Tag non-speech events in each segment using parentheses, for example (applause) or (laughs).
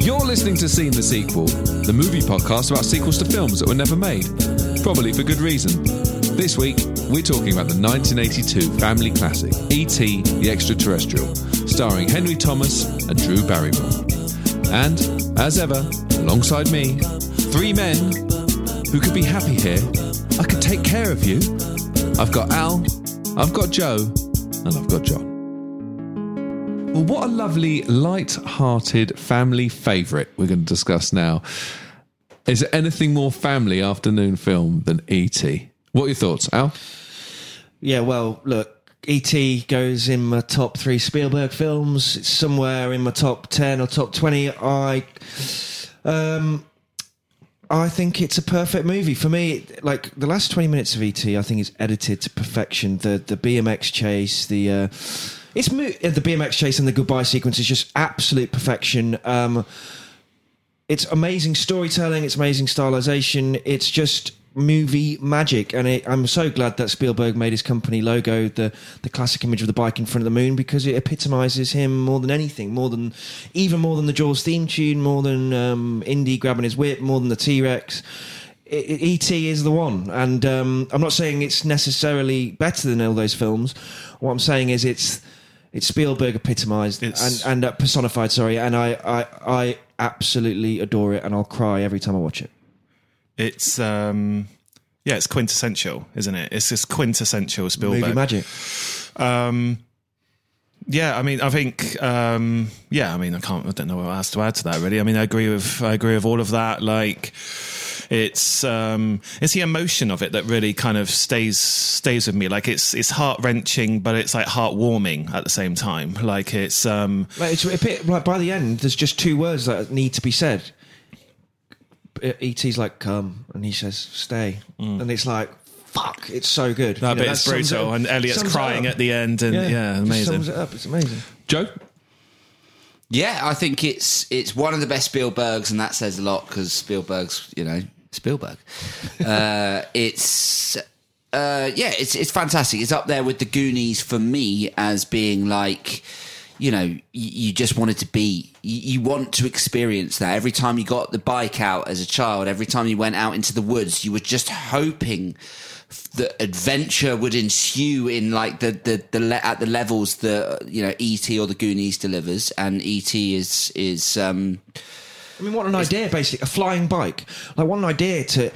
You're listening to Seen the Sequel, the movie podcast about sequels to films that were never made. Probably for good reason. This week, we're talking about the 1982 family classic, E.T. the Extraterrestrial, starring Henry Thomas and Drew Barrymore. And, as ever, alongside me, three men who could be happy here. I could take care of you. I've got Al, I've got Joe, and I've got John. Well, what a lovely, light-hearted family favourite we're going to discuss now. Is there anything more family afternoon film than E.T.? What are your thoughts, Al? Yeah, well, look, E.T. goes in my top three Spielberg films. It's somewhere in my top 10 or top 20. I. Um, I think it's a perfect movie for me. Like the last twenty minutes of ET, I think is edited to perfection. The the BMX chase, the uh, it's mo- uh, the BMX chase and the goodbye sequence is just absolute perfection. Um, it's amazing storytelling. It's amazing stylization. It's just movie magic, and it, I'm so glad that Spielberg made his company logo the the classic image of the bike in front of the moon because it epitomizes him more than anything, more than even more than the Jaws theme tune, more than um, Indy grabbing his whip, more than the T Rex. ET is the one, and um, I'm not saying it's necessarily better than all those films. What I'm saying is it's it's Spielberg epitomized It's- and and uh, personified. Sorry, and I, I I absolutely adore it, and I'll cry every time I watch it. It's um, yeah, it's quintessential, isn't it? It's just quintessential Spielberg. Movie magic. Um, yeah, I mean, I think, um, yeah, I mean, I can't, I don't know what else to add to that. Really, I mean, I agree with, I agree with all of that. Like, it's, um, it's the emotion of it that really kind of stays, stays with me. Like, it's, it's heart wrenching, but it's like heartwarming at the same time. Like, it's, um, Like, it's a bit like by the end, there's just two words that need to be said. E.T.'s like come, and he says stay, and it's like fuck. It's so good. that You know, is brutal, and Elliot's crying at the end, and yeah, just amazing. Sums it up. It's amazing. Joe? Yeah, I think it's it's one of the best Spielbergs, and that says a lot because Spielberg's, you know, Spielberg. uh, (laughs) it's uh, yeah, it's it's fantastic. It's up there with the Goonies for me as being like, you know, you, you just wanted to be, you, you want to experience that. Every time you got the bike out as a child, every time you went out into the woods, you were just hoping that adventure would ensue in like the the, the le- at the levels that you know ET or the Goonies delivers, and ET is is um I mean, what an idea! Basically, a flying bike. Like, what an idea to.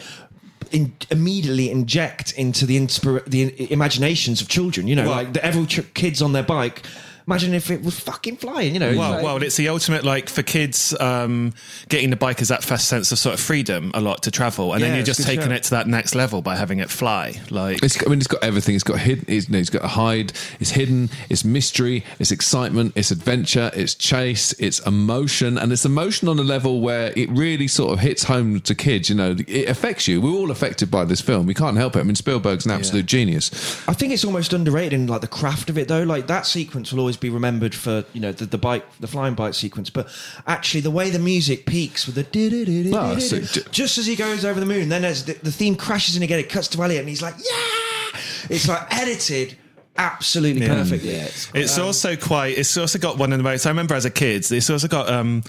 In, immediately inject into the inspira- the imaginations of children. You know, Well- like the, every ch- kids on their bike. Imagine if it was fucking flying. You know, Well, like- well, it's the ultimate like for kids. Um, getting the bike is that first sense of sort of freedom a lot to travel, and Yeah, then you're just taking shout. it to that next level by having it fly. Like It's, I mean, it's got everything. It's got hidden. It's, no, it's got a hide. It's hidden. It's mystery. It's excitement. It's adventure. It's chase. It's emotion, and it's emotion on a level where it really sort of hits home to kids. You know, it affects you. We're all affected by this film. We can't help it. I mean, Spielberg's an absolute genius. I think it's almost underrated in like the craft of it though. Like that sequence will always be remembered for you know the, the bike, the flying bike sequence. But actually, the way the music peaks with the ah, so just as he goes over the moon, then as the, the theme crashes in again, it cuts to Elliot, and he's like, "Yeah!" It's like edited absolutely perfectly. yeah, it's It's also quite. It's also got one of the most. I remember as a kid. It's also got. Um,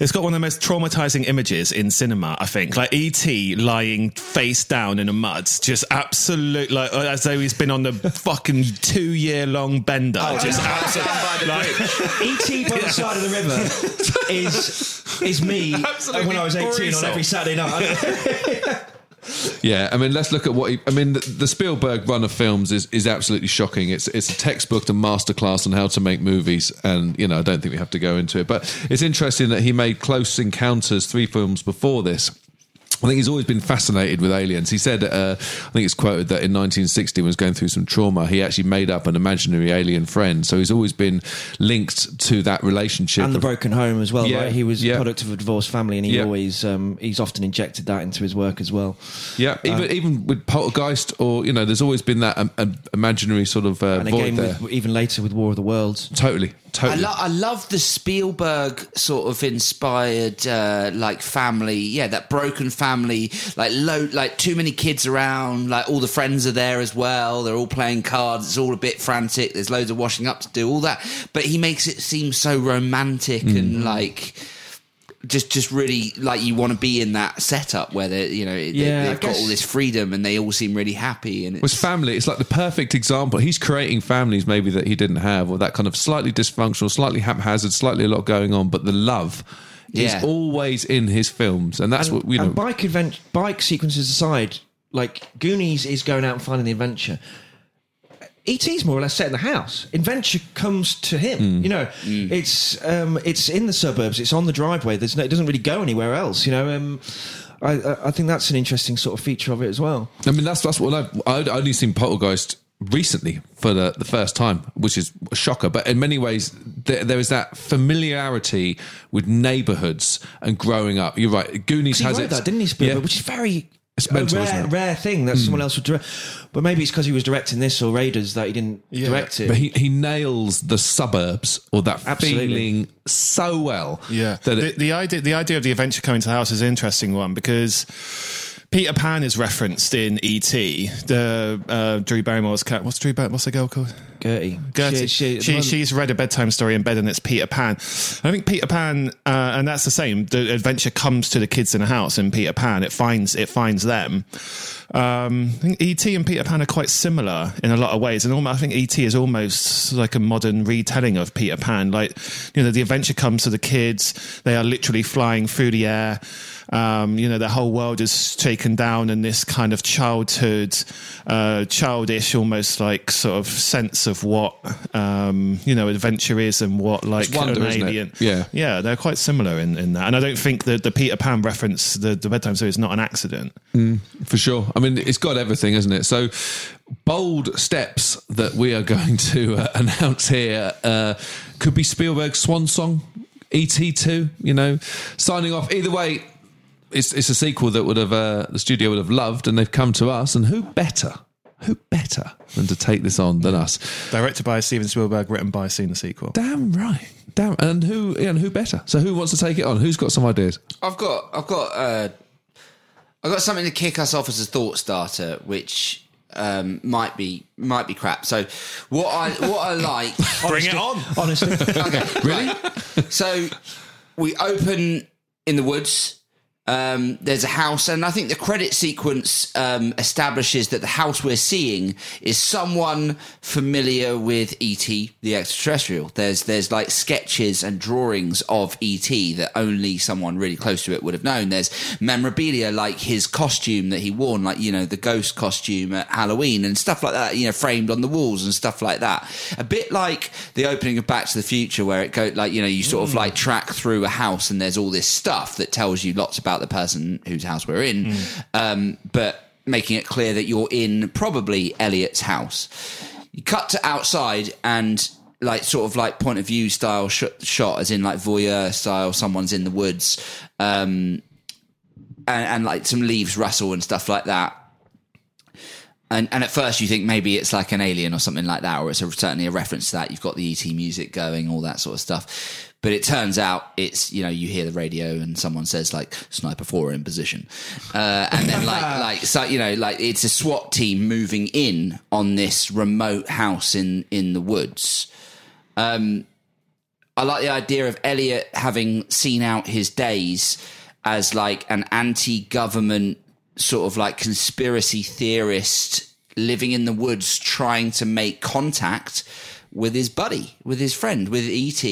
it's got one of the most traumatizing images in cinema. I think, like ET lying face down in the mud, just absolute, like as though he's been on the fucking two year long bender. Oh, just absolutely. Like, (laughs) E.T. by the side of the river is is me (laughs) Absolutely when I was eighteen on every Saturday night. (laughs) Yeah, I mean, let's look at what he, I mean. The, the Spielberg run of films is, is absolutely shocking. It's it's a textbook and masterclass on how to make movies, and you know, I don't think we have to go into it. But it's interesting that he made Close Encounters three films before this. I think he's always been fascinated with aliens. He said, uh, I think it's quoted that in 1960, when he was going through some trauma, he actually made up an imaginary alien friend. So he's always been linked to that relationship. and the broken home as well. Yeah, right? He was yeah. a product of a divorced family, and he Yeah. always um, he's often injected that into his work as well. yeah, even even with Poltergeist, or you know, there's always been that um, um, imaginary sort of uh, And void again, there. with, even later with War of the Worlds. Totally, I, lo- I love the Spielberg sort of inspired, uh, like family. Yeah, that broken family, like low, like too many kids around. Like all the friends are there as well. They're all playing cards. It's all a bit frantic. There's loads of washing up to do. All that, but he makes it seem so romantic and like just just really like you want to be in that setup where they you know they, yeah, they've got all this freedom and they all seem really happy and was family. It's like the perfect example. He's creating families maybe that he didn't have, or that kind of slightly dysfunctional, slightly haphazard, slightly a lot going on, but the love Yeah. is always in his films, and that's what you know. And bike advent, bike sequences aside, like Goonies is going out and finding the adventure. E.T.'s more or less set in the house. Adventure comes to him. Hmm. You know, it's um, it's in the suburbs. It's on the driveway. There's no, it doesn't really go anywhere else. You know, um, I, I I think that's an interesting sort of feature of it as well. I mean, that's that's what I've I'd only seen Poltergeist recently for the, the first time, which is a shocker. But in many ways, there, there is that familiarity with neighbourhoods and growing up. You're right. Goonies has it, that, didn't he, Spielberg? Yeah. Which is very It's a rare, isn't it? Rare thing that hmm. someone else would direct. But maybe it's because he was directing this or Raiders that he didn't direct it. But he, he nails the suburbs or that Absolutely. feeling so well. Yeah, That the, it, the idea the idea of the adventure coming to the house is an interesting one because Peter Pan is referenced in E.T. The uh, Drew Barrymore's cat. What's Drew? Bar- what's the girl called? Gertie. Gertie. She- She, she- she's read a bedtime story in bed and it's Peter Pan. I think Peter Pan, uh, and that's the same. The adventure comes to the kids in the house in Peter Pan. It finds it finds them. Um, I think E.T. and Peter Pan are quite similar in a lot of ways, and almost, I think E.T. is almost like a modern retelling of Peter Pan. Like you know, the adventure comes to the kids; they are literally flying through the air. Um, you know, the whole world is taken down, and this kind of childhood, uh, childish, almost like sort of sense of what um, you know adventure is and what like wonder, an alien. Yeah. yeah, they're quite similar in, in that, and I don't think that the Peter Pan reference, the, the bedtime story, is not an accident. for sure. I mean, it's got everything, isn't it? So, bold steps that we are (laughs) going to uh, announce here uh, could be Spielberg's swan song, ET2. You know, signing off. Either way, it's it's a sequel that would have uh, the studio would have loved, and they've come to us. And who better? Who better than to take this on than us? Directed by Steven Spielberg, written by Seen the sequel. Damn right. Damn. And who? Yeah, and who better? So, who wants to take it on? Who's got some ideas? I've got I've got uh, I've got something to kick us off as a thought starter, which um, might be might be crap. So what I what I like (laughs) Bring it on. Honestly, (laughs) okay, really? So we open in the woods. Um, there's a house, and I think the credit sequence um, establishes that the house we're seeing is someone familiar with ET, the extraterrestrial. There's there's like sketches and drawings of ET that only someone really close to it would have known. There's memorabilia like his costume that he wore, like you know the ghost costume at Halloween and stuff like that. You know, framed on the walls and stuff like that. A bit like the opening of Back to the Future, where it go like you know you sort of like track through a house and there's all this stuff that tells you lots about the person whose house we're in, um, but making it clear that you're in probably Elliot's house. You cut to outside and like sort of like point of view style sh- shot, as in like voyeur style. Someone's in the woods, um, and, and like some leaves rustle and stuff like that. And, and at first you think maybe it's like an alien or something like that, or it's a, certainly a reference to that. You've got the ET music going, all that sort of stuff. But it turns out it's you know you hear the radio and someone says like sniper four in position, uh, and then like (laughs) like so you know like it's a SWAT team moving in on this remote house in in the woods. Um, I like the idea of Elliot having seen out his days as like an anti-government sort of like conspiracy theorist living in the woods trying to make contact with his buddy, with his friend, with ET.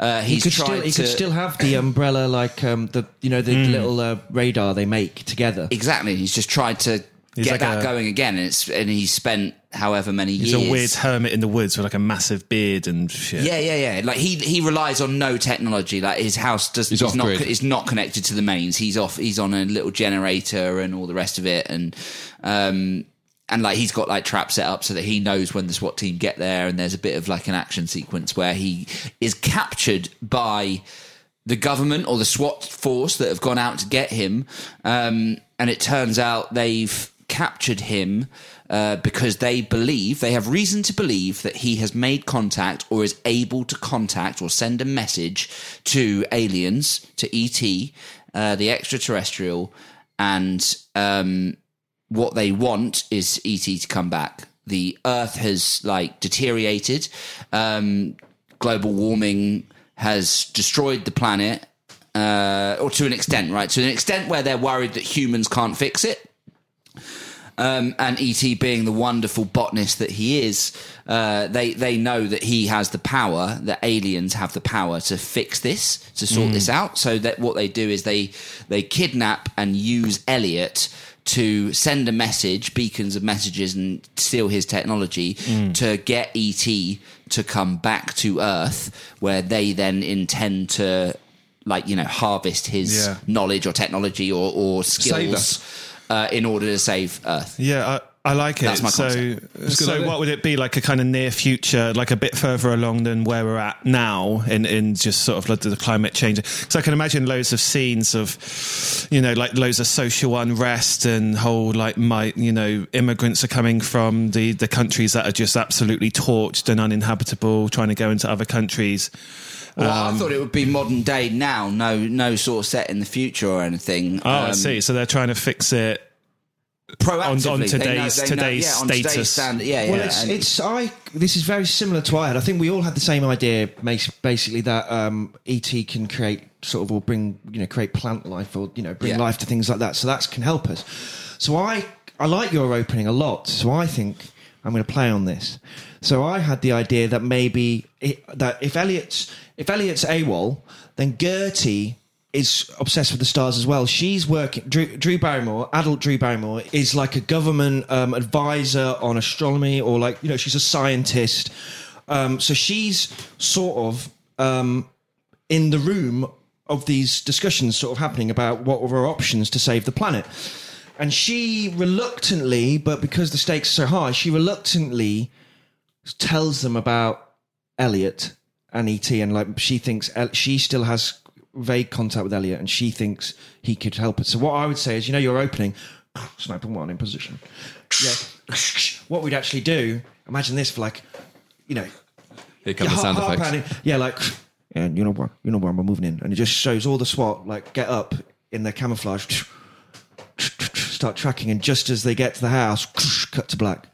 Uh, he could tried still he to could still have the umbrella like um, the you know the little uh, radar they make together. exactly. He's just tried to He's get like that a- going again, and it's and he's spent however many He's years. He's a weird hermit in the woods with like a massive beard and shit. Yeah, yeah, yeah. Like he he relies on no technology. Like his house does He's is not off-grid. is not connected to the mains. He's off. He's on a little generator and all the rest of it. And um and like he's got like traps set up so that he knows when the SWAT team get there. And there's a bit of like an action sequence where he is captured by the government or the SWAT force that have gone out to get him. Um, and it turns out they've captured him uh, because they believe, they have reason to believe that he has made contact or is able to contact or send a message to aliens, to ET, uh, the extraterrestrial, and um, what they want is ET to come back. The Earth has like deteriorated. Um, global warming has destroyed the planet. uh, or to an extent, right? To an extent where they're worried that humans can't fix it. Um, and ET being the wonderful botanist that he is, uh, they they know that he has the power, that aliens have the power to fix this, to sort this out. So that what they do is they they kidnap and use Elliot to send a message, beacons of messages, and steal his technology to get ET to come back to Earth, where they then intend to, like you know, harvest his Yeah. knowledge or technology or, or skills uh, in order to save Earth. Yeah, I, I like it. That's my so, good so what would it be like? A kind of near future, like a bit further along than where we're at now, in in just sort of like the climate change. So I can imagine loads of scenes of, you know, like loads of social unrest and whole like my, you know, immigrants are coming from the the countries that are just absolutely torched and uninhabitable, trying to go into other countries. Well, Um, I thought it would be modern day now, no, no sort of set in the future or anything. Oh, I Um, see. So they're trying to fix it. Proactively, on They know- today's- they know- today's yeah, on today's status. standard, yeah, yeah. Well, it's, it's I. This is very similar to what I had. I think we all had the same idea, mas- basically that um, ET can create sort of or bring you know create plant life or you know bring Yeah. life to things like that. So that can help us. So I I like your opening a lot. So I think I'm going to play on this. So I had the idea that maybe it, that if Elliot's if Elliot's AWOL, then Gertie is obsessed with the stars as well. She's working. Drew, Drew Barrymore, adult Drew Barrymore, is like a government um, advisor on astronomy, or like you know, she's a scientist. Um, so she's sort of um, in the room of these discussions, sort of happening about what were our options to save the planet. And she reluctantly, but because the stakes are so high, she reluctantly tells them about Elliot and ET, and like she thinks she still has vague contact with Elliot, and she thinks he could help her. So what I would say is, you know, you're opening, (sniffs) sniper one in position. Yeah, (sniffs) what we'd actually do. Imagine this for like, you know, Here come the yeah, sound hard effects. Yeah, like, and you know what, you know where I'm moving in, and it just shows all the SWAT like get up in their camouflage, (sniffs) start tracking, and just as they get to the house, cut to black.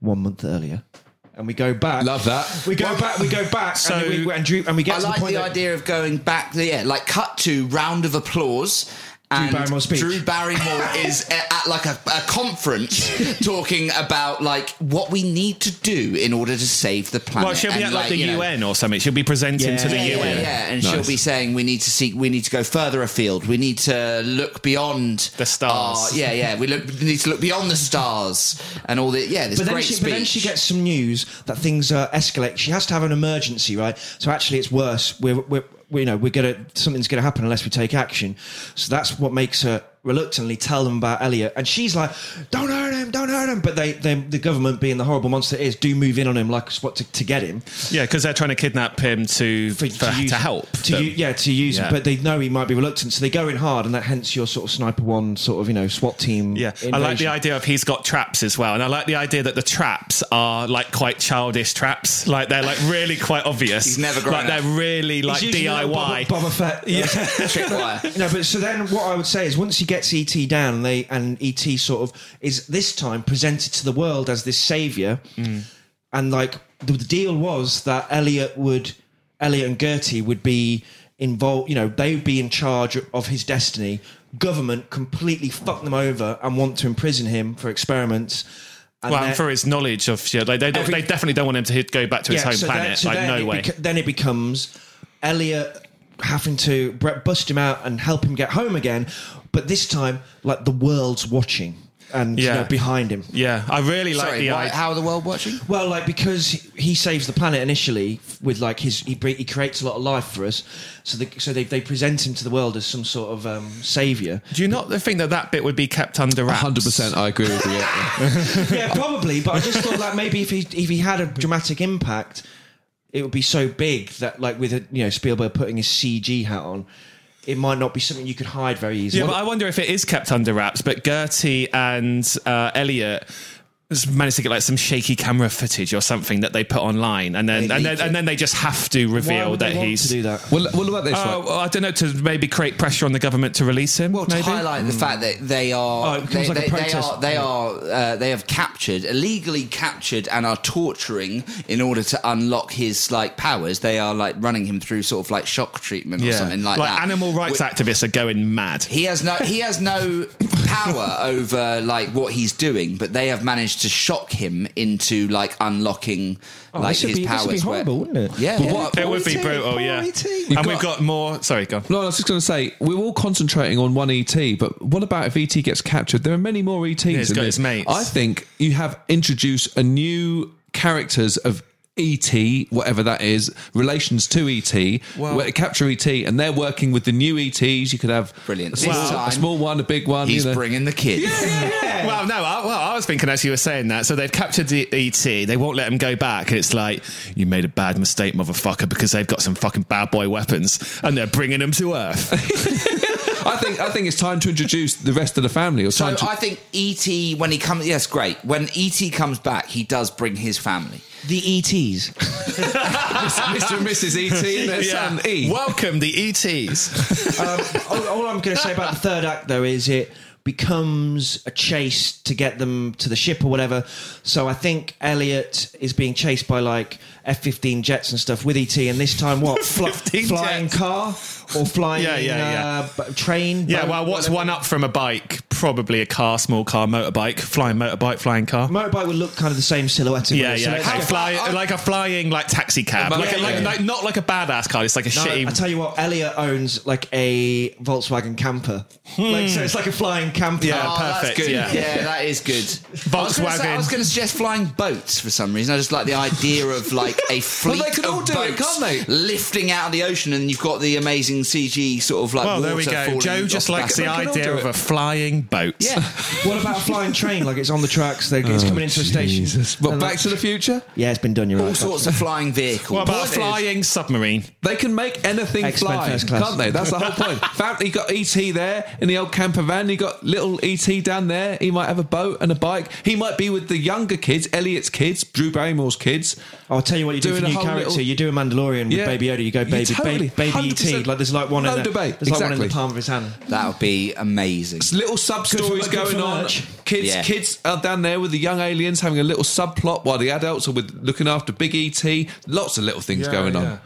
One month earlier, and we go back. Love that. We go back. We go back. So- and, we, and, Drew, and we get I to like the point the that- idea of going back. Yeah, like cut to round of applause. And Barrymore speech. Drew Barrymore (laughs) is at, at like a, a conference talking about like what we need to do in order to save the planet. Well, she'll be And, at like, the you know, UN or something. She'll be presenting Yeah. to the yeah, UN. yeah, yeah, and Nice. she'll be saying we need to seek, we need to go further afield. We need to look beyond The stars. our- yeah, yeah, we look we need to look beyond the stars and all the yeah. This But then, great she, speech. but then she gets some news that things uh, are escalating. She has to have an emergency, right? So actually, it's worse. We're, we're, we you know, we're gonna something's gonna happen unless we take action. So that's what makes her reluctantly tell them about Elliot. And she's like, "Don't hurt him, don't hurt him." But they, they the government, being the horrible monster it is, do move in on him like what to, to get him Yeah, because they're trying to kidnap him to for, to, use- help. To u- yeah, to use Yeah. him, but they know he might be reluctant, so they go in hard, and that hence your sort of sniper one sort of you know SWAT team. Yeah, I like the idea of he's got traps as well, and I like the idea that the traps are like quite childish traps, like they're like really quite obvious. He's never grown like they're really like He's using little DIY. Boba, Boba Fett. Yeah. (laughs) Tripwire. No, but so then what I would say is once he gets ET down and they and ET sort of is this time presented to the world as this savior, mm. and like the, the deal was that Elliot would Elliot and Gertie would be involved. You know, they would be in charge of his destiny. Government completely fuck them over and want to imprison him for experiments. And well, and for his knowledge of shit, like they, Every- they definitely don't want him to hit, go back to his home so planet. then- so like no it way. beca- then it becomes Elliot having to bre- bust him out and help him get home again, but this time, like the world's watching and you Yeah. know, behind him. yeah, I really like Sorry, the why, idea. how are the world watching? Well, like because he saves the planet initially with like his he, he creates a lot of life for us, so they, so they, they present him to the world as some sort of um, savior. Do you not think that that bit would be kept under wraps? Hundred percent, I agree with you. Yeah. (laughs) yeah, probably. But I just thought that maybe if he if he had a dramatic impact, it would be so big that like with a, you know Spielberg putting his CG hat on, it might not be something you could hide very easily. Yeah, but I wonder if it is kept under wraps. But Gertie and uh, Elliot, managed to get like some shaky camera footage or something that they put online, and then They and then, and then they just have to Why reveal would that they want he's. to do that? Well, what about this? Oh, right? well, I don't know to maybe create pressure on the government to release him. Well, to maybe? highlight the fact that they Oh, are it they, becomes like a they, they protest. are they are uh, they have captured illegally captured and are torturing in order to unlock his like powers. They are like running him through sort of like shock treatment or something like, that. animal rights Wh- activists are going mad. He has no he has no (laughs) power over like what he's doing, but they have managed to shock him into like unlocking Oh, like his be, powers. this would be where- horrible, wouldn't it? Yeah, yeah. what- It would be ET, brutal, poor yeah. ET. And got- we've got more. Sorry, go. on. No, I was just going to say we're all concentrating on one ET, but what about if ET gets captured? There are many more ETs. he's in got this. his mates. I think you have introduced a new characters of ET, whatever that is, relations to ET, Well- where capture ET, and they're working with the new ETs. You could have Brilliant. a small, This time, a small one, a big one. He's you know. bringing the kids. (laughs) Well, no, I, well, I was thinking as you were saying that. So they've captured the ET. They won't let him go back. And it's like, you made a bad mistake, motherfucker, because they've got some fucking bad boy weapons and they're bringing them to Earth. (laughs) I think I think it's time to introduce the rest of the family. Or So to, I think ET when he comes, yes, great. When ET comes back, he does bring his family. The ETs. Mr. and Mrs. ET and their son E. Welcome, the ETs. um, all, all I'm going to say about the third act, though, is it becomes a chase to get them to the ship or whatever. So I think Elliot is being chased by like F-15 jets and stuff with ET, and this time what? Fly, (laughs) flying jets. car or (laughs) flying Yeah, yeah, yeah. Uh, train? yeah, boat, well, what's whatever. one up from a bike? Probably a car, small car, motorbike, flying motorbike, flying car. Motorbike would look kind of the same silhouette. in Yeah, so yeah, let's okay. go- Fly, like a flying like taxi cab, Yeah, like, a, like, yeah. like not like a badass car. It's like a No, shitty. I tell you what, Elliot owns like a Volkswagen camper. Like, so it's like a flying camper. Yeah, Oh, that's perfect, good. yeah. Yeah. that is good. I was gonna Volkswagen. I was going to suggest flying boats for some reason. I just like the idea of like a (laughs) fleet they could all of do it, boats can't they? lifting out of the ocean, and you've got the amazing CG sort of like. well, there we go. Joe just likes the of it. can all idea of a flying boat. Yeah. (laughs) What about a flying train? Like it's on the tracks. They're, it's oh, coming into a station. What, Back like- to the Future? Yeah, it's been done. You're All right. sorts of flying vehicles. What about a Point is- flying submarine? They can make anything X-Men fly, can't they? That's the whole point. (laughs) Family, you got ET there in the old camper van. You got little ET down there. He might have a boat and a bike. He might be with the younger kids, Elliot's kids, Drew Barrymore's kids. I'll tell you what you do for a new character. little- You do a Mandalorian with Yeah. Baby Yoda. You go You baby, totally- baby, baby ET. Like there's like one No in the, debate. There's like one in the Exactly. palm of his hand. That would be amazing. Little sub stories going on. merch. Kids, Yeah. kids are down there with the young aliens having a little subplot while the adults are with looking after Big ET. Lots of little things going on.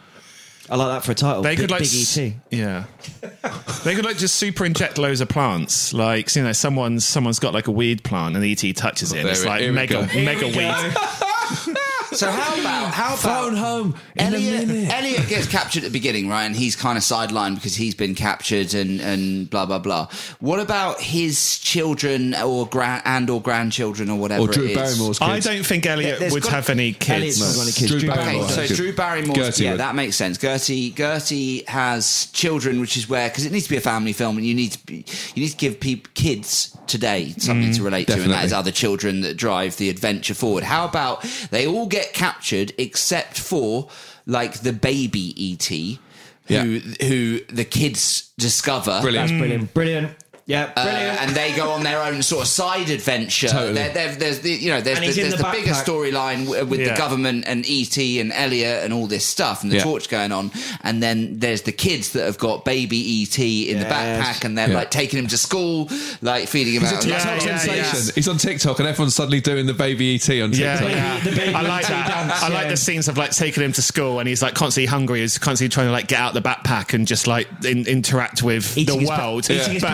I like that for a title. They Big, could like big E s- ET. Yeah, (laughs) they could like just super inject loads of plants. Like you know, someone's someone's got like a weed plant and ET touches it. and it's we- like here we mega go. mega weed. (laughs) So how about how about Phone home in a Elliot, minute. Elliot gets captured at the beginning, right? And he's kind of sidelined because he's been captured and, and blah blah blah. What about his children or grand and or grandchildren or whatever Or Drew it is? Barrymore's kids. I don't think Elliot There's would got- have any kids. not any kids. Drew Drew Barrymore. Okay, Barrymore. so Good. Drew Barrymore's Gertie yeah, would. that makes sense. Gertie Gertie has children, which is where because it needs to be a family film, and you need to be you need to give peop kids today something to mm, relate to, and that definitely. is other children that drive the adventure forward. How about they all get captured except for like the baby ET, who Yeah. who the kids discover. Brilliant. That's brilliant. Brilliant. Yeah, Uh, brilliant. and they go on their own sort of side adventure. Totally. There- there- there's the you know there's, And the, there's the the, bigger storyline with Yeah. the government and ET and Elliot and all this stuff and the Yeah. torch going on. And then there's the kids that have got baby ET in the backpack and they're Yeah. like taking him to school, like feeding him He's a. TikTok Yeah, yeah, sensation. yeah. He's on TikTok, and everyone's suddenly doing the baby ET on TikTok. Yeah, yeah. the baby I like ET that. dance, I like yeah. the scenes of like taking him to school and he's like constantly hungry. He's constantly trying to like get out the backpack and just like in, interact with Eating the his pe- world. eating his But-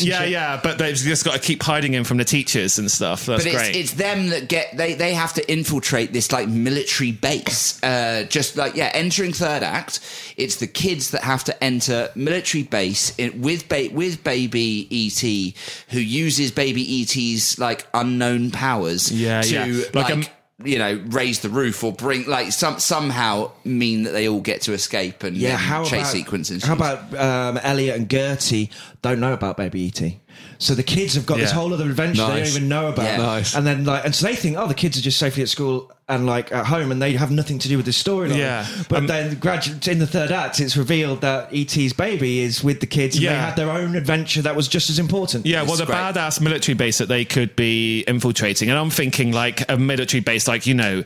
and Yeah, yeah. But they've just got to keep hiding him from the teachers and stuff. That's but it's, great. it's them that get they they have to infiltrate this like military base uh just like yeah entering third act it's the kids that have to enter military base in, with ba- with baby et who uses baby et's like unknown powers Yeah, to yeah. like, Like, um, you know raise the roof or bring like some somehow mean that they all get to escape and yeah, how chase about, sequences How about um, Elliot and Gertie don't know about Baby ET? So the kids have got this whole other adventure they don't even know about. Yeah. Nice. And then like, and so they think, oh, the kids are just safely at school and like at home, and they have nothing to do with this storyline. Yeah. But Um, then gradually in the third act, it's revealed that ET's baby is with the kids, and they Yeah. had their own adventure that was just as important. Yeah, well, the great. badass military base that they could be infiltrating, and I'm thinking like a military base, like you know,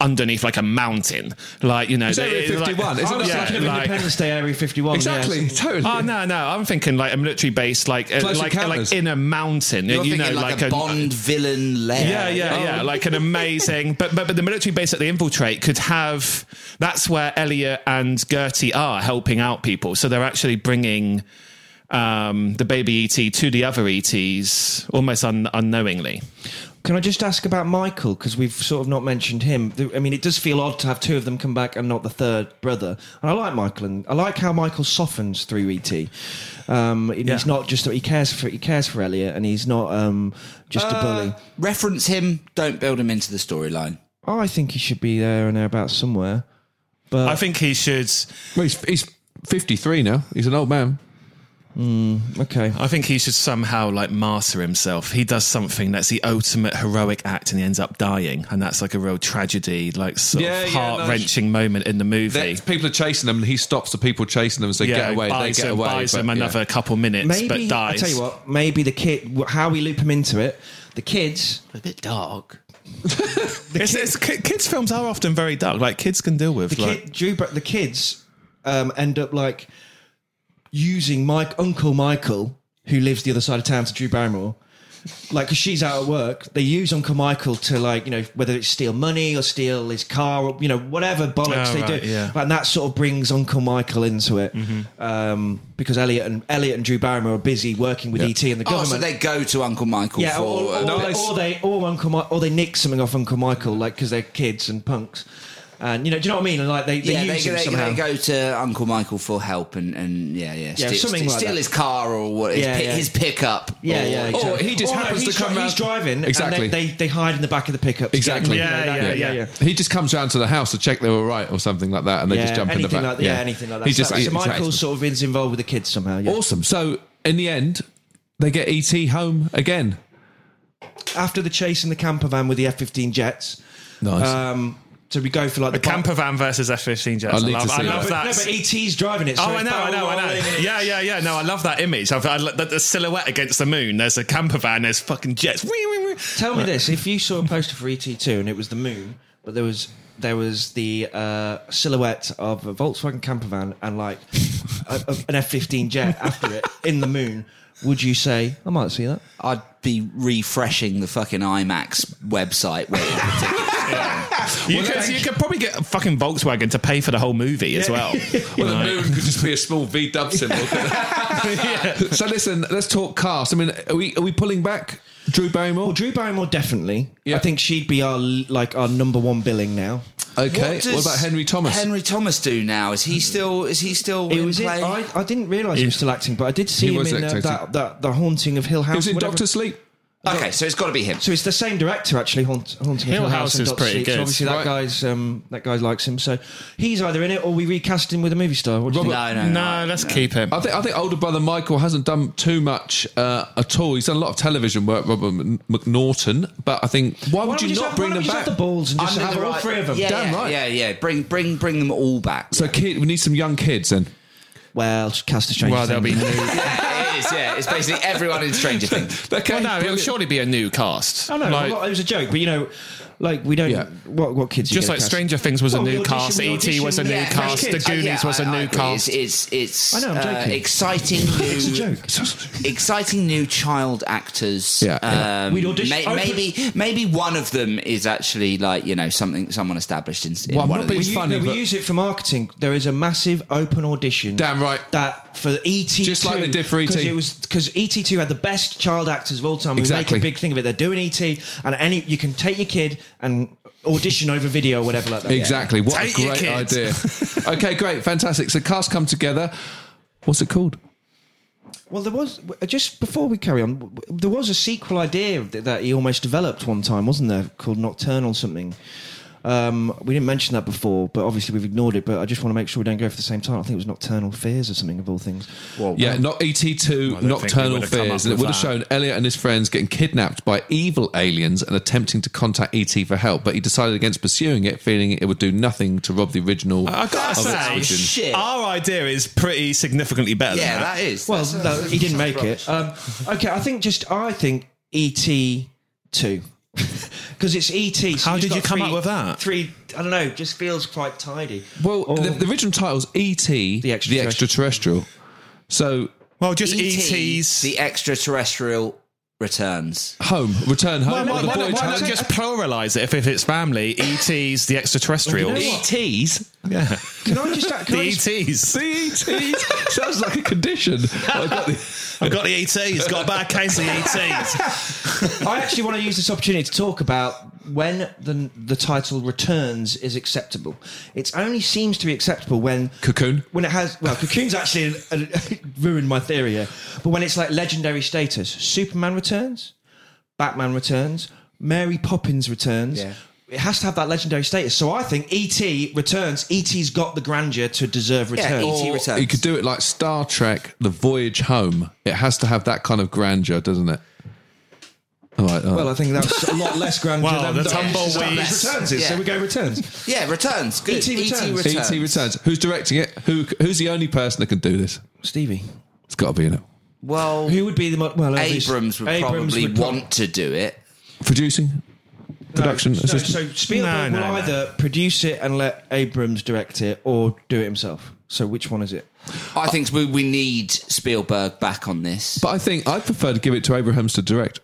underneath like a mountain, like you know, It's Area they- like- 51, isn't I was it? thinking like- Independence Day, Area 51. Exactly, yes. totally. Oh no, no! I'm thinking like a military base, like uh, Close like like in a mountain. You're you know, thinking like, a, Bond villain lair. Yeah, yeah, yeah. Like an amazing, but, but but the military base that they infiltrate could have. That's where Elliot and Gertie are helping out people. So they're actually bringing um, the baby ET to the other ETs almost un- unknowingly. Can I just ask about Michael? Because we've sort of not mentioned him. I mean, it does feel odd to have two of them come back and not the third brother. And I like Michael, and I like how Michael softens through ET. Um, Yeah. He's not just he cares for he cares for Elliot, and he's not um, just a bully. Reference him. Don't build him into the storyline. Oh, I think he should be there and thereabouts somewhere. But I think he should. Well, he's, he's 53 now. He's an old man. Okay, I think he should somehow like master himself. He does something that's the ultimate heroic act, and he ends up dying, and that's like a real tragedy, like sort Yeah, of yeah, no, heart wrenching moment in the movie. That- people are chasing them, and he stops the people chasing them So say, yeah, "Get away!" They get him, away. buys but, him yeah. another couple minutes, maybe but dies. I tell you what, maybe the kid, how we loop him into it. The kids, A bit dark. (laughs) It's, it's, kids' films are often very dark. Like kids can deal with the like kid, Drew, the kids um, end up like using Mike Uncle Michael, who lives the other side of town to Drew Barrymore. Like, because she's out at work, they use Uncle Michael to like, you know, whether it's steal money or steal his car or you know whatever bollocks Oh, they right, do, yeah. and that sort of brings Uncle Michael into it um, because Elliot and Elliot and Drew Barrymore are busy working with ET and the Oh, government. so they go to Uncle Michael Yeah, for. or, or, uh, or, Nice. or they or Uncle Mi- or they nick something off Uncle Michael, like because they're kids and punks, and you know, do you know what I mean? And like they, they yeah, use they, him they, somehow. they go to Uncle Michael for help and, and yeah, yeah, steal, something steal, like steal his car or what? His, Yeah, pi- yeah. his pickup. Yeah, or- yeah. Or he just Or no, happens to come dri- round- He's driving. Exactly. And they, they, they hide in the back of the pickup. Exactly. Yeah, Like that. yeah, yeah. He just comes round to the house to check they were right or something like that, and they Yeah, just jump in the anything back. like yeah. anything like that. He so, just so exactly. Michael sort of is involved with the kids somehow. Yeah. awesome. So in the end, they get ET home again. After the chase in the camper van with the F-15 jets, Nice. um, so we go for like a the camper van versus F-15 jets. I I, love, to I love that. No, but ET's driving it. So Oh, I know, I know, I know. Yeah, yeah, yeah. No, I love that image. I've, I, the, the silhouette against the moon. There's a camper van. There's fucking jets. Wee, wee, wee. Tell me this: if you saw a poster for ET2 and it was the moon, but there was there was the uh, silhouette of a Volkswagen camper van and like a, a- an F-15 jet after it in the moon, would you say I might see that? I'd be refreshing the fucking IMAX website waiting for tickets. You, could, you could probably get a fucking Volkswagen to pay for the whole movie as well. (laughs) Well, the moon could just be a small V dub symbol. (laughs) (laughs) So listen, let's talk cast. I mean, are we are we pulling back Drew Barrymore? Well, Drew Barrymore definitely. Yeah. I think she'd be our like our number one billing now. okay. What, does about Henry Thomas? Henry Thomas do now? Is he still? Is he still It in was. It, play? I, I didn't realise he was still acting, but I did see He him was in uh, acting. that, that the haunting of Hill House. he was in whatever. Doctor Sleep. Okay, so it's got to be him. So it's the same director actually, Haunt, Haunting of Hill Hill House, House and is Doctor pretty Sleep. So good. obviously that Right. guy's um, that guy likes him. So he's either in it or we recast him with a movie star. What do you think? No, no, no. No, let's keep him. I think I think older brother Michael hasn't done too much uh, at all. He's done a lot of television work, Robert M- MacNaughton. But I think why Why would don't you we just not have- bring why don't them we just back? have the balls and just Under have the all right- three of them? Yeah, Damn yeah, right. Yeah, yeah. Bring, bring, bring them all back. So kid, we need some young kids then. Well, cast a stranger. Well, there'll be Things. new. (laughs) yeah, it is. Yeah, it's basically everyone in Stranger (laughs) Things. Okay, Well, no, it'll surely be a new cast. Oh no, Like- well, it was a joke, but you know, like we don't. Yeah. What what kids? are just like cast? Stranger Things was a Well, we new audition- cast, E.T. was a new yeah, cast, The. Goonies Uh, was a yeah, I- I new agree. cast. It's it's, it's I know, I'm uh, joking. exciting (laughs) It's a new joke. exciting new child actors. Yeah, yeah. Um, We'd audition- may- I maybe maybe one of them is actually like you know something someone established in, in Well, one of the We, use, funny, no, we use it for marketing. There is a massive open audition. Damn right. That for ET, Just like they did for E ET. it was because ET two had the best child actors of all time. We Exactly. make a big thing of it. They're doing ET, and any you can take your kid and audition over video or whatever like that. Exactly. What Take a your great kids. idea. (laughs) okay, great, fantastic. So cast come together. What's it called? Well, there was just before we carry on. There was a sequel idea that that he almost developed one time, wasn't there? Called Nocturnal something. Um, we didn't mention that before, but obviously we've ignored it. But I just want to make sure we don't go for the same title. I think it was Nocturnal Fears or something of all things. Yeah, not ET2 don't think we Nocturnal would have come Fears, and it would have shown Elliot and his friends getting kidnapped by evil aliens and attempting to contact ET for help. But he decided against pursuing it, feeling it would do nothing to rob the original. I gotta of say, origin. shit. our idea is pretty significantly better. Yeah, than that is. Well, no, he didn't that's make it. Um, okay, I think just I think ET two (laughs) because it's ET. so How did you come three- up with that? Three. I don't know. Just feels quite tidy. Well, Or- the, the original title's ET, the Extraterrestrial. extraterrestrial. So Well, just E.T., ET's. the extraterrestrial returns. home, return home. why, why, why, why not just pluralise it if, if it's family? ET's the extraterrestrials. Well, you know? ETs. Yeah. Can I just? Can The I just ET's. The ETs sounds like a condition. I got the, I've got the ET's. Got a bad case of the ET's. (laughs) I actually want to use this opportunity to talk about when the the title returns is acceptable. It only seems to be acceptable when Cocoon. when it has well, Cocoon's actually (laughs) ruined my theory here. But when it's like legendary status, Superman returns, Batman returns, Mary Poppins returns. Yeah. It has to have that legendary status. So I think ET returns. ET's got the grandeur to deserve Yeah, return. E.T. returns. You could do it like Star Trek, The Voyage Home. It has to have that kind of grandeur, doesn't it? All right. all right. Well, I think that's a lot less grandeur (laughs) Well, than the the tumbleweeds- returns is. So we go returns. yeah, returns. Good. E.T. E.T. returns. returns. ET returns. Who's directing it? Who? Who's the only person that can do this? Stevie. It's got to be in it. Well, Who would be the mo- well? Abrams would Abrams probably would prob- want to do it. Producing, production No, assistant. so Spielberg No, will no, no. either produce it and let Abrams direct it, or do it himself. So which one is it? I think we, we need Spielberg back on this. but I think I'd prefer to give it to Abrahams to direct.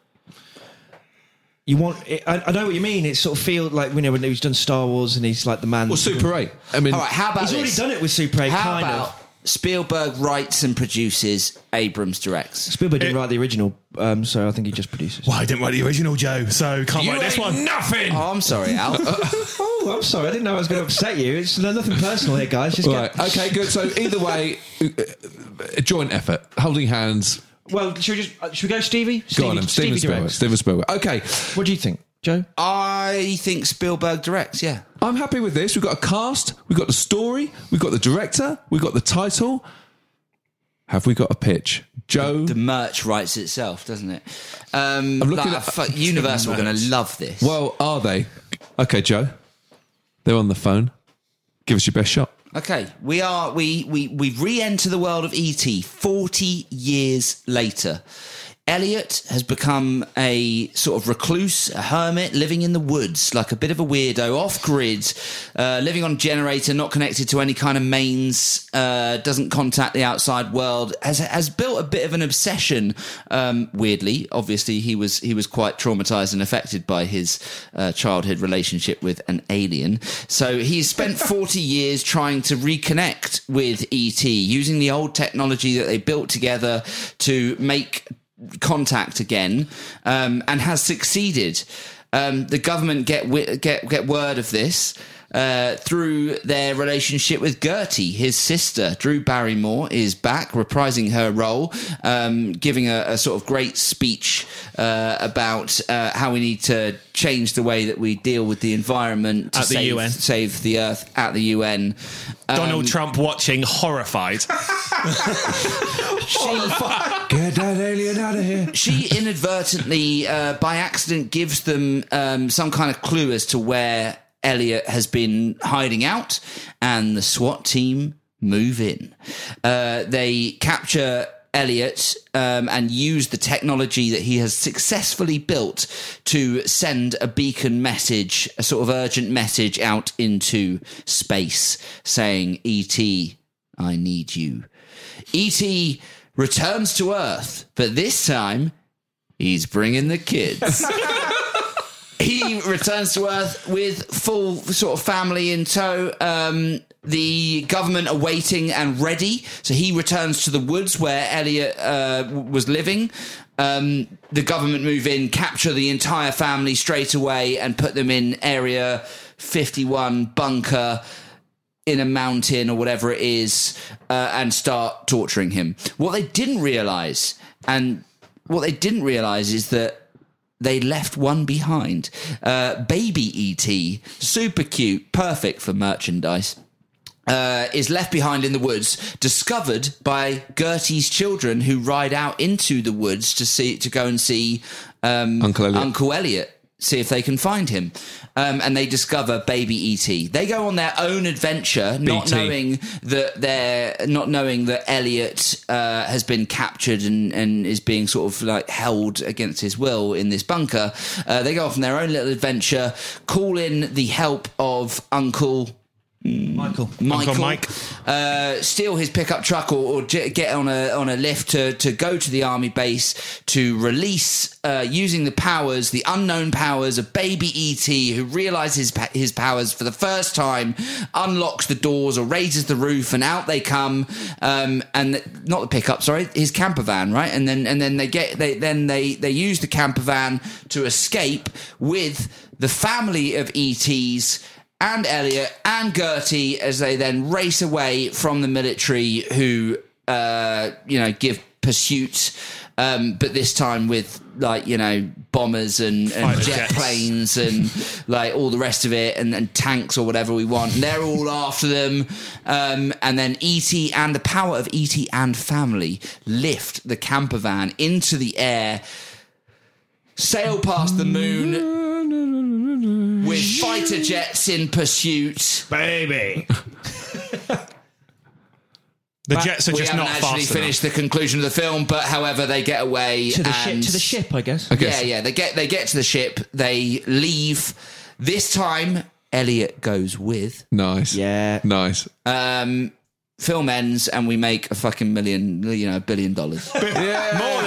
You want? It, I, I know what you mean. It sort of feels like you know when he's done Star Wars and he's like the man. Well, Super Eight. I mean, All right, how about He's already done it with Super 8, How kind about of. Spielberg writes and produces, Abrams directs? Spielberg didn't write the original, um, so I think he just produces. Well, I didn't write the original, Joe, so can't write this one. nothing. Oh, I'm sorry, Al. (laughs) Oh, I'm sorry. I didn't know I was going to upset you. It's nothing personal here, guys. Just Right. get, Okay. Good. So either way, uh, a joint effort, holding hands. Well, should we just uh, should we go, Stevie? Go on, then. Steven Stevie Spielberg. directs. Steven Spielberg. Okay. What do you think, Joe? I think Spielberg directs, yeah. I'm happy with this. We've got a cast, we've got the story, we've got the director, we've got the title. Have we got a pitch? Joe, The merch writes itself, doesn't it? Um, I'm looking like, at- fu- Universal are going to love this. well, are they? Okay, Joe. They're on the phone. Give us your best shot. Okay, we are we we we re-enter the world of ET 40 years later. Elliot has become a sort of recluse, a hermit, living in the woods, like a bit of a weirdo, off grid, uh, living on generator, not connected to any kind of mains, uh, doesn't contact the outside world. Has has built a bit of an obsession. Um, weirdly, obviously, he was he was quite traumatized and affected by his uh, childhood relationship with an alien. So he's spent (laughs) 40 years trying to reconnect with ET using the old technology that they built together to make contact again, um, and has succeeded. Um, the government get wi- get get word of this. Uh, through their relationship with Gertie, his sister, Drew Barrymore, is back reprising her role, um, giving a, a sort of great speech uh, about uh, how we need to change the way that we deal with the environment to At the save, UN. save the Earth at the UN. Um, Donald Trump watching, horrified. Get that alien out of here. (laughs) she inadvertently, uh, by accident, gives them um, some kind of clue as to where Elliot has been hiding out, and the SWAT team move in. Uh, they capture Elliot um, and use the technology that he has successfully built to send a beacon message, a sort of urgent message out into space saying, E.T., I need you. E.T. returns to Earth, but this time he's bringing the kids. (laughs) he returns to Earth with full sort of family in tow. Um, the government are waiting and ready, so he returns to the woods where Elliot uh, was living. Um, the government move in, capture the entire family straight away, and put them in Area 51 bunker in a mountain or whatever it is uh, and start torturing him. What they didn't realize, and what they didn't realize is that they left one behind. Uh, baby ET, super cute, perfect for merchandise. Uh, is left behind in the woods, discovered by Gertie's children, who ride out into the woods to see to go and see um, Uncle Elliot. Uncle Elliot, see if they can find him. Um, and they discover baby ET. They go on their own adventure, not BT. knowing that they're not knowing that Elliot uh, has been captured and, and is being sort of like held against his will in this bunker. Uh, they go off on their own little adventure, call in the help of Uncle Michael. Michael, Mike. Uh, steal his pickup truck or, or get on a on a lift to, to go to the army base to release uh, using the powers, the unknown powers of Baby ET, who realizes pa- his powers for the first time, unlocks the doors or raises the roof, and out they come. Um, and th- not the pickup, sorry, his camper van, right? And then and then they get they then they they use the camper van to escape with the family of ETs and Elliot and Gertie as they then race away from the military who, uh, you know, give pursuit. Um, but this time with like you know bombers and, and jet jets. planes and (laughs) like all the rest of it and, and tanks or whatever we want and they're all after them um, and then ET and the power of ET and family lift the camper van into the air sail past the moon with fighter jets in pursuit. Baby. (laughs) The jets are just haven't not actually fast finished the conclusion of the film, but however, they get away to the ship. and- To the ship, I guess. Okay. Yeah, yeah. They get they get to the ship. They leave. This time, Elliot goes with. Nice. Yeah. Nice. Um, film ends, and we make a fucking million, you know, a billion dollars. (laughs) enough.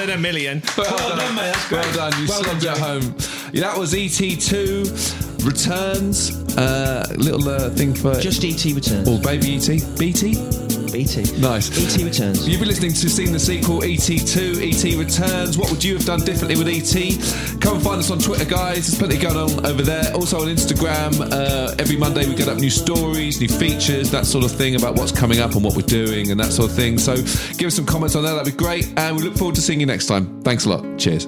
More than a million. (laughs) Well, done, mate. That's Well done. You Well slugged done, it home. Yeah, that was ET2 Returns. Uh, little uh, thing for Just ET returns. or baby ET. BT. BT. Nice. ET returns. You've been listening to Seen the Sequel, ET2, ET Returns. What would you have done differently with ET? Come and find us on Twitter, guys. There's plenty going on over there. Also on Instagram. Uh, every Monday we get up new stories, new features, that sort of thing about what's coming up and what we're doing and that sort of thing. So give us some comments on that. That'd be great. And we look forward to seeing you next time. Thanks a lot. Cheers.